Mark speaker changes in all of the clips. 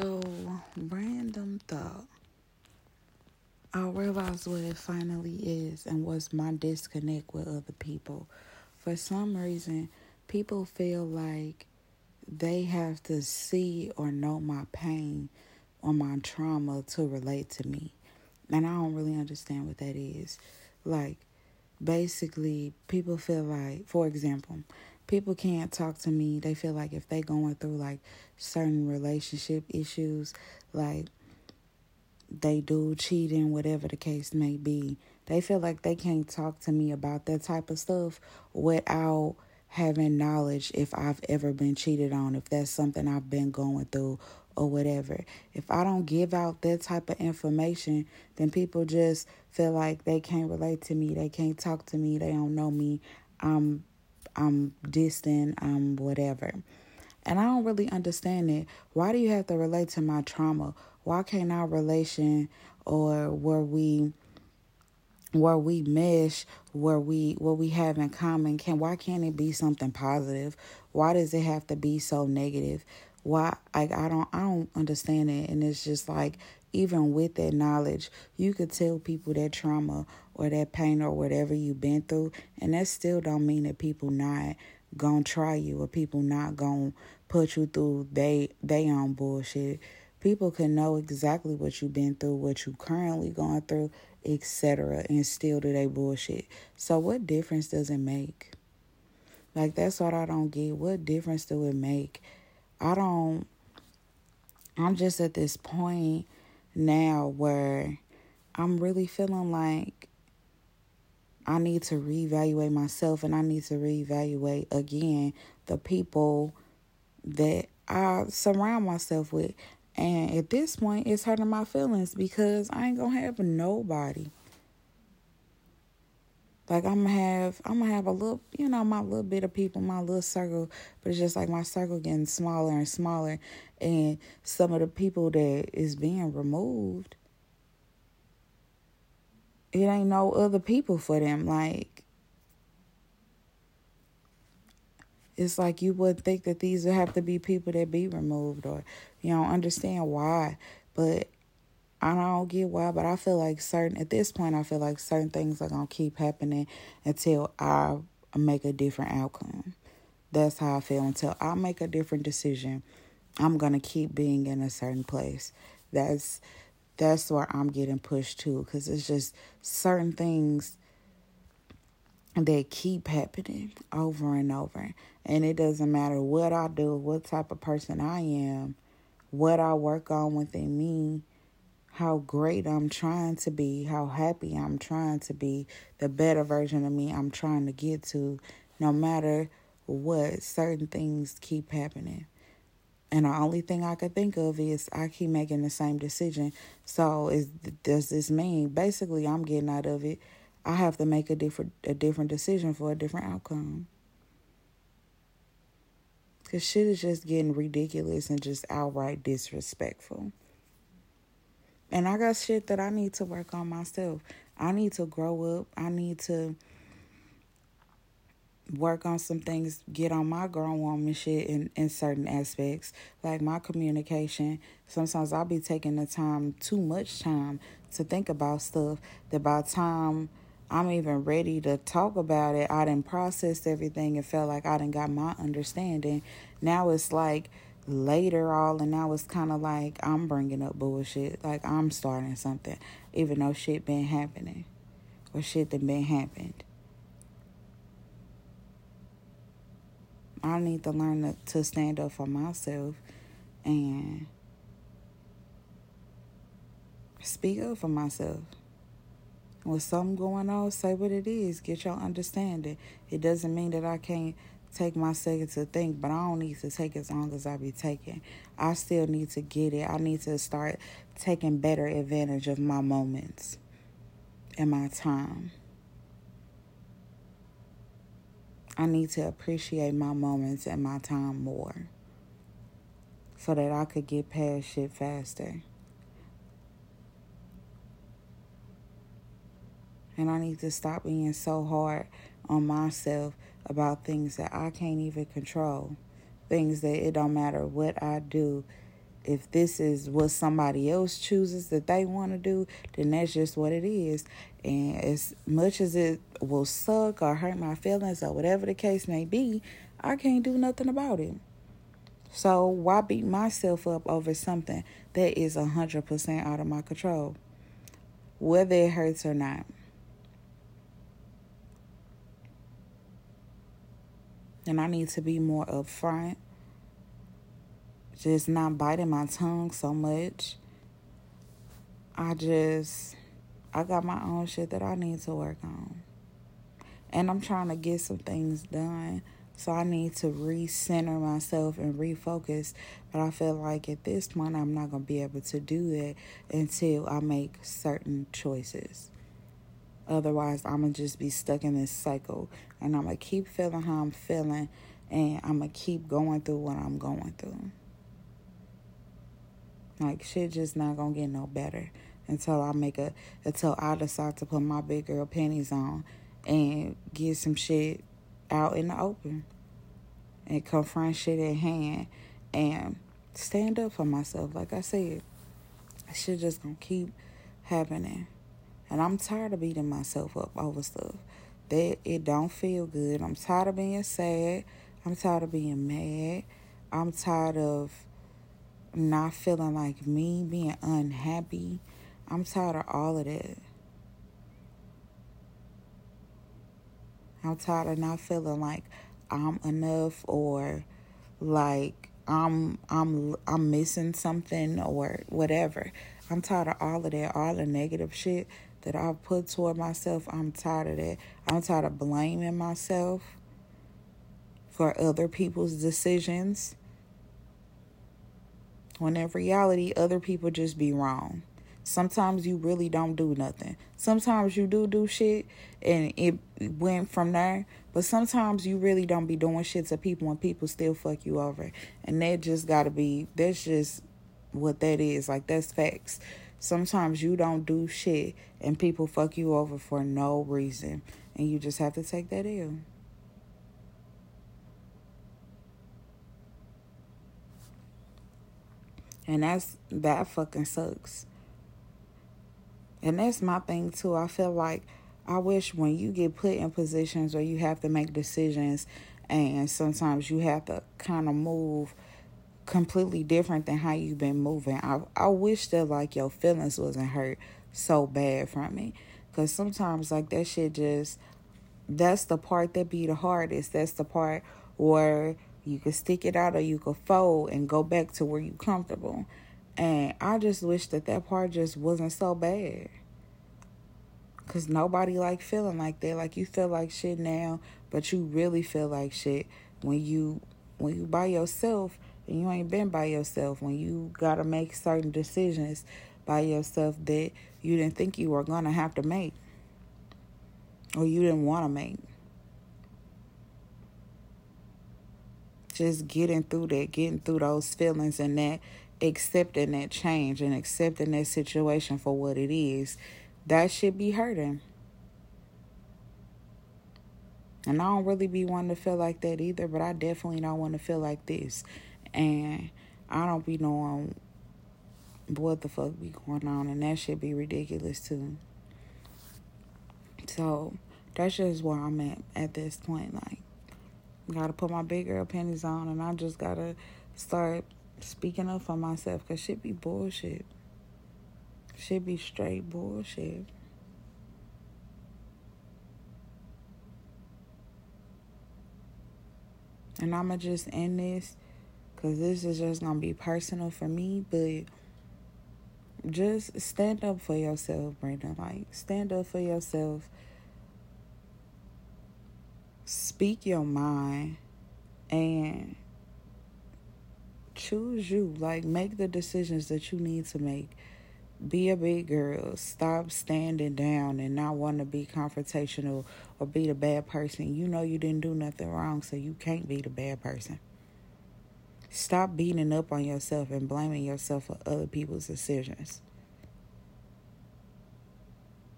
Speaker 1: So, random thought. I realized what it finally is and what's my disconnect with other people. For some reason, people feel like they have to see or know my pain or my trauma to relate to me. And I don't really understand what that is. Like, basically, people feel like, for example, people can't talk to me. They feel like if they going through like certain relationship issues, like they do cheating, whatever the case may be, they feel like they can't talk to me about that type of stuff without having knowledge if I've ever been cheated on, if that's something I've been going through or whatever. If I don't give out that type of information, then people just feel like they can't relate to me, they can't talk to me, they don't know me. I'm I'm distant, I'm whatever. And I don't really understand it. Why do you have to relate to my trauma? Why can't our relation or where we where we mesh, where we what we have in common, can why can't it be something positive? Why does it have to be so negative? Why like I don't I don't understand it and it's just like even with that knowledge, you could tell people that trauma or that pain or whatever you've been through, and that still don't mean that people not gonna try you or people not gonna put you through they they own bullshit. People can know exactly what you've been through, what you currently going through, etc., and still do they bullshit. So what difference does it make? Like that's what I don't get. What difference do it make? I don't I'm just at this point now where I'm really feeling like I need to reevaluate myself and I need to reevaluate again the people that I surround myself with. And at this point, it's hurting my feelings because I ain't gonna have nobody. Like I'm have, I'm gonna have a little, you know, my little bit of people, my little circle, but it's just like my circle getting smaller and smaller, and some of the people that is being removed, it ain't no other people for them. Like it's like you would think that these would have to be people that be removed, or you don't understand why, but I don't get why, but I feel like certain at this point I feel like certain things are gonna keep happening until I make a different outcome. That's how I feel until I make a different decision. I'm gonna keep being in a certain place. That's that's where I'm getting pushed to because it's just certain things that keep happening over and over. And it doesn't matter what I do, what type of person I am, what I work on within me how great I'm trying to be, how happy I'm trying to be, the better version of me I'm trying to get to, no matter what, certain things keep happening. And the only thing I could think of is I keep making the same decision. So is does this mean basically I'm getting out of it? I have to make a different a different decision for a different outcome. Cause shit is just getting ridiculous and just outright disrespectful. And I got shit that I need to work on myself. I need to grow up. I need to work on some things, get on my grown woman shit in, in certain aspects, like my communication. Sometimes I'll be taking the time, too much time, to think about stuff that by the time I'm even ready to talk about it, I didn't process everything and felt like I didn't got my understanding. Now it's like later all and now it's kind of like i'm bringing up bullshit like i'm starting something even though shit been happening or shit that been happened. I need to learn to, to stand up for myself and speak up for myself. With something going on say what it is get your understanding. It doesn't mean that i can't take my second to think, but I don't need to take as long as I be taking. I still need to get it. I need to start taking better advantage of my moments and my time. I need to appreciate my moments and my time more so that I could get past shit faster. And I need to stop being so hard on myself about things that I can't even control. Things that it don't matter what I do, if this is what somebody else chooses that they want to do, then that's just what it is. And as much as it will suck or hurt my feelings or whatever the case may be, I can't do nothing about it. So why beat myself up over something that is 100% out of my control? Whether it hurts or not. And I need to be more upfront just not biting my tongue so much. I just, I got my own shit that I need to work on. And I'm trying to get some things done. So I need to recenter myself and refocus. But I feel like at this point, I'm not going to be able to do that until I make certain choices. Otherwise, I'm going to just be stuck in this cycle. And I'm going to keep feeling how I'm feeling. And I'm going to keep going through what I'm going through. Like shit just not gonna get no better until I make a until I decide to put my big girl panties on and get some shit out in the open and confront shit at hand and stand up for myself. Like I said, shit just gonna keep happening. And I'm tired of beating myself up over stuff. That it don't feel good. I'm tired of being sad. I'm tired of being mad. I'm tired of not feeling like me, being unhappy. I'm tired of all of that. I'm tired of not feeling like I'm enough or like I'm I'm I'm missing something or whatever. I'm tired of all of that, all the negative shit that I've put toward myself. I'm tired of that. I'm tired of blaming myself for other people's decisions when in reality, other people just be wrong. Sometimes you really don't do nothing. Sometimes you do do shit and it went from there. But sometimes you really don't be doing shit to people and people still fuck you over. And that just gotta be, that's just what that is. Like, that's facts. Sometimes you don't do shit and people fuck you over for no reason. And you just have to take that ill. And that's that fucking sucks. And that's my thing too. I feel like I wish when you get put in positions where you have to make decisions and sometimes you have to kind of move completely different than how you've been moving. I I wish that like your feelings wasn't hurt so bad from me. Cause sometimes like that shit just that's the part that be the hardest. That's the part where you can stick it out or you could fold and go back to where you're comfortable. And I just wish that that part just wasn't so bad. Cause nobody like feeling like that. Like you feel like shit now, but you really feel like shit when you when you by yourself you ain't been by yourself. When you gotta make certain decisions by yourself that you didn't think you were gonna have to make, or you didn't want to make. just getting through that, getting through those feelings and that accepting that change and accepting that situation for what it is, that should be hurting. And I don't really be wanting to feel like that either, but I definitely don't want to feel like this. And I don't be knowing what the fuck be going on, and that should be ridiculous too. So that's just where I'm at at this point. Like, Gotta put my big girl panties on, and I just gotta start speaking up for myself because shit be bullshit. Shit be straight bullshit. And I'ma just end this because this is just gonna be personal for me, but just stand up for yourself, Bryna. Like, stand up for yourself speak your mind and choose you. Like, make the decisions that you need to make. Be a big girl. Stop standing down and not want to be confrontational or be the bad person. You know you didn't do nothing wrong, so you can't be the bad person. Stop beating up on yourself and blaming yourself for other people's decisions.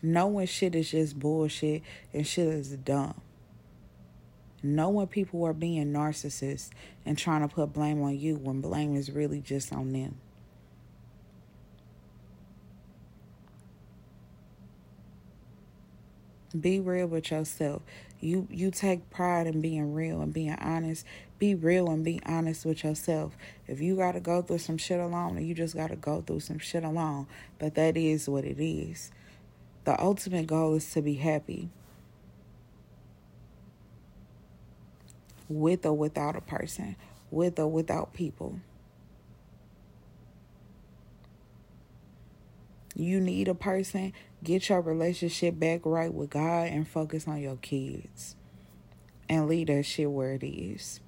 Speaker 1: Knowing shit is just bullshit and shit is dumb. Knowing people are being narcissists and trying to put blame on you when blame is really just on them. Be real with yourself. You you take pride in being real and being honest. Be real and be honest with yourself. If you got to go through some shit alone, you just got to go through some shit alone. But that is what it is. The ultimate goal is to be happy. With or without a person, with or without people. You need a person, get your relationship back right with God and focus on your kids. And leave that shit where it is.